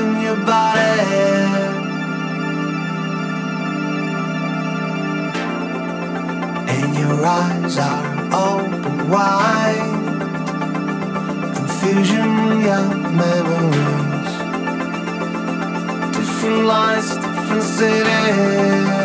in your body. And your eyes are open wide. Confusion, your memories. Different lights, different cities.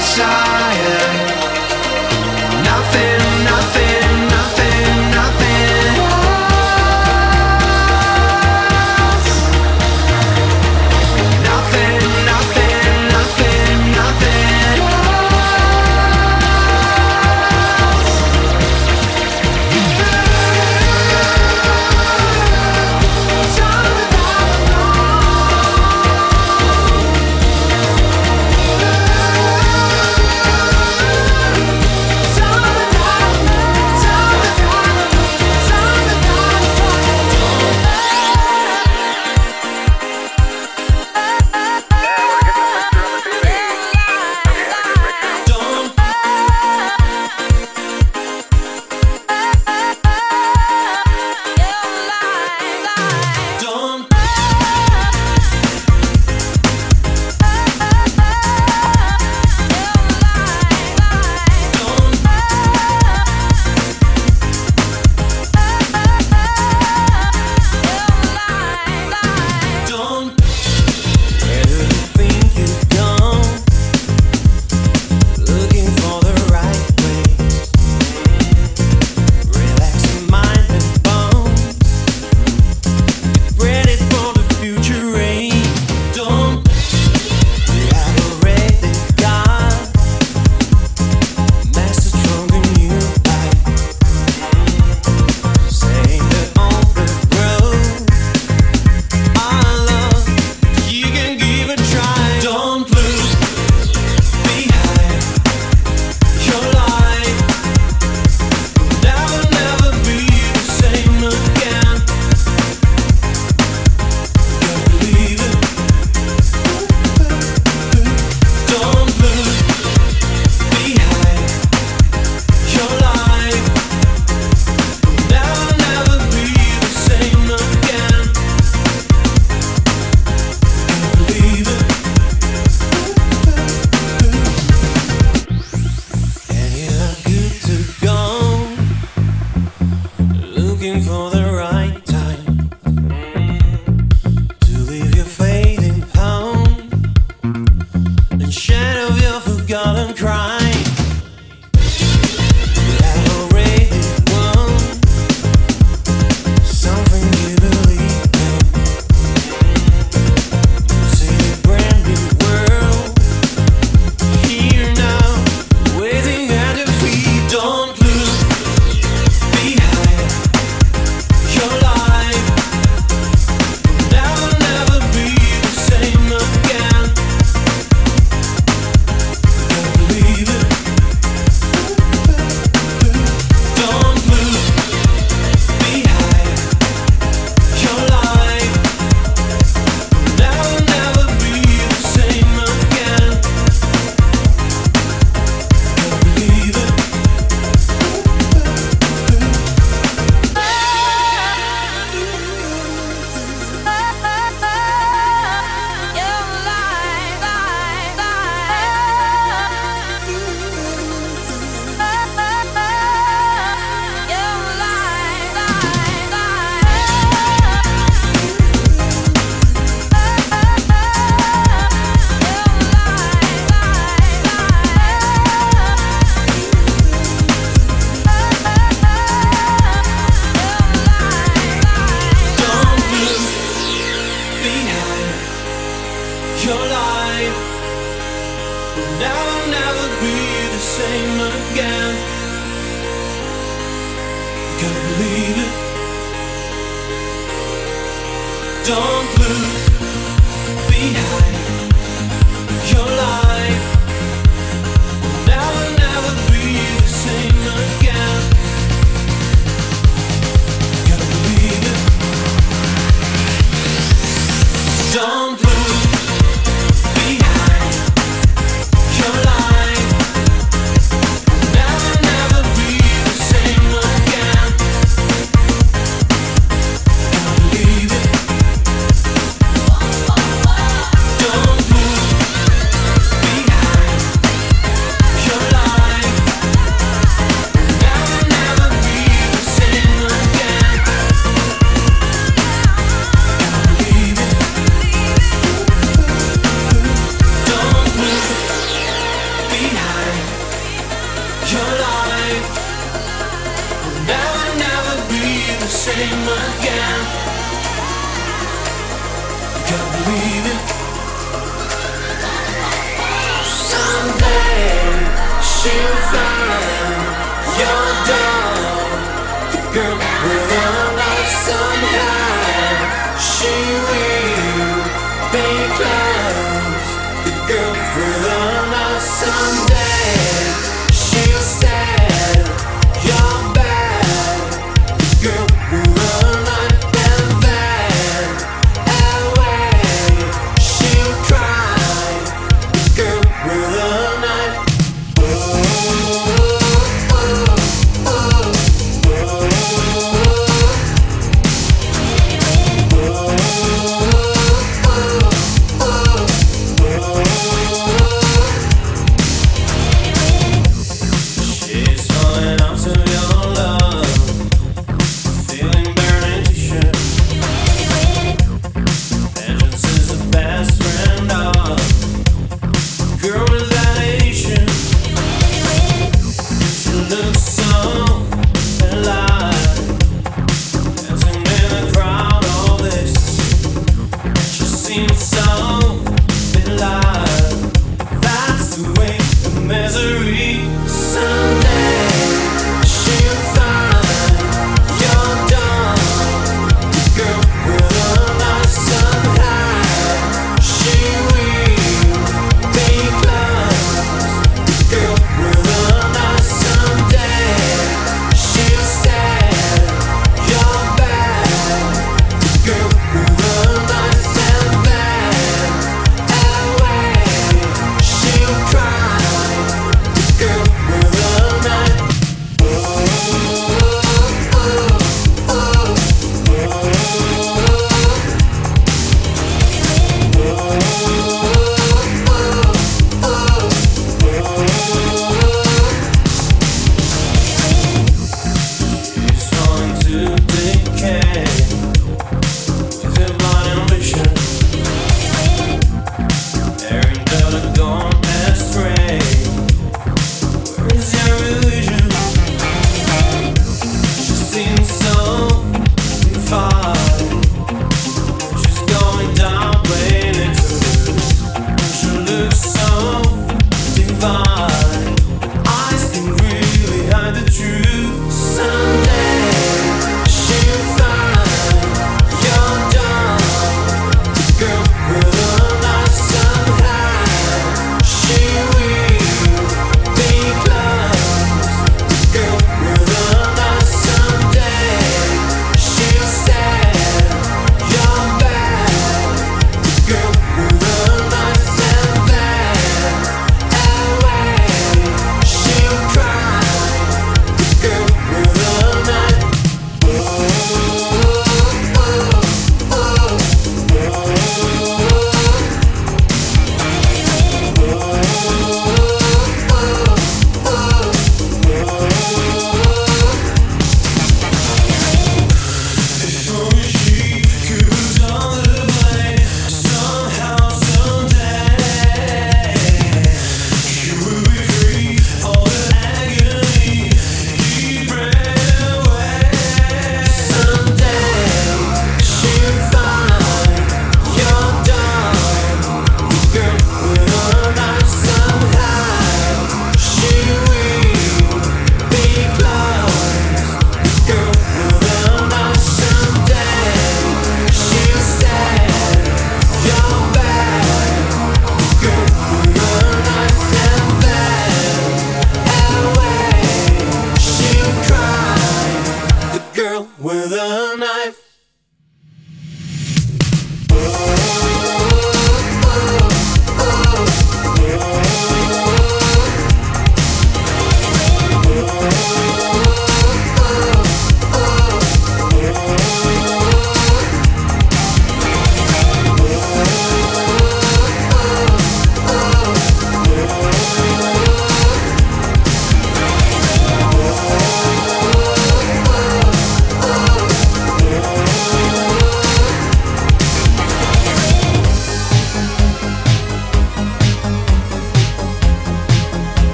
desire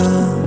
sun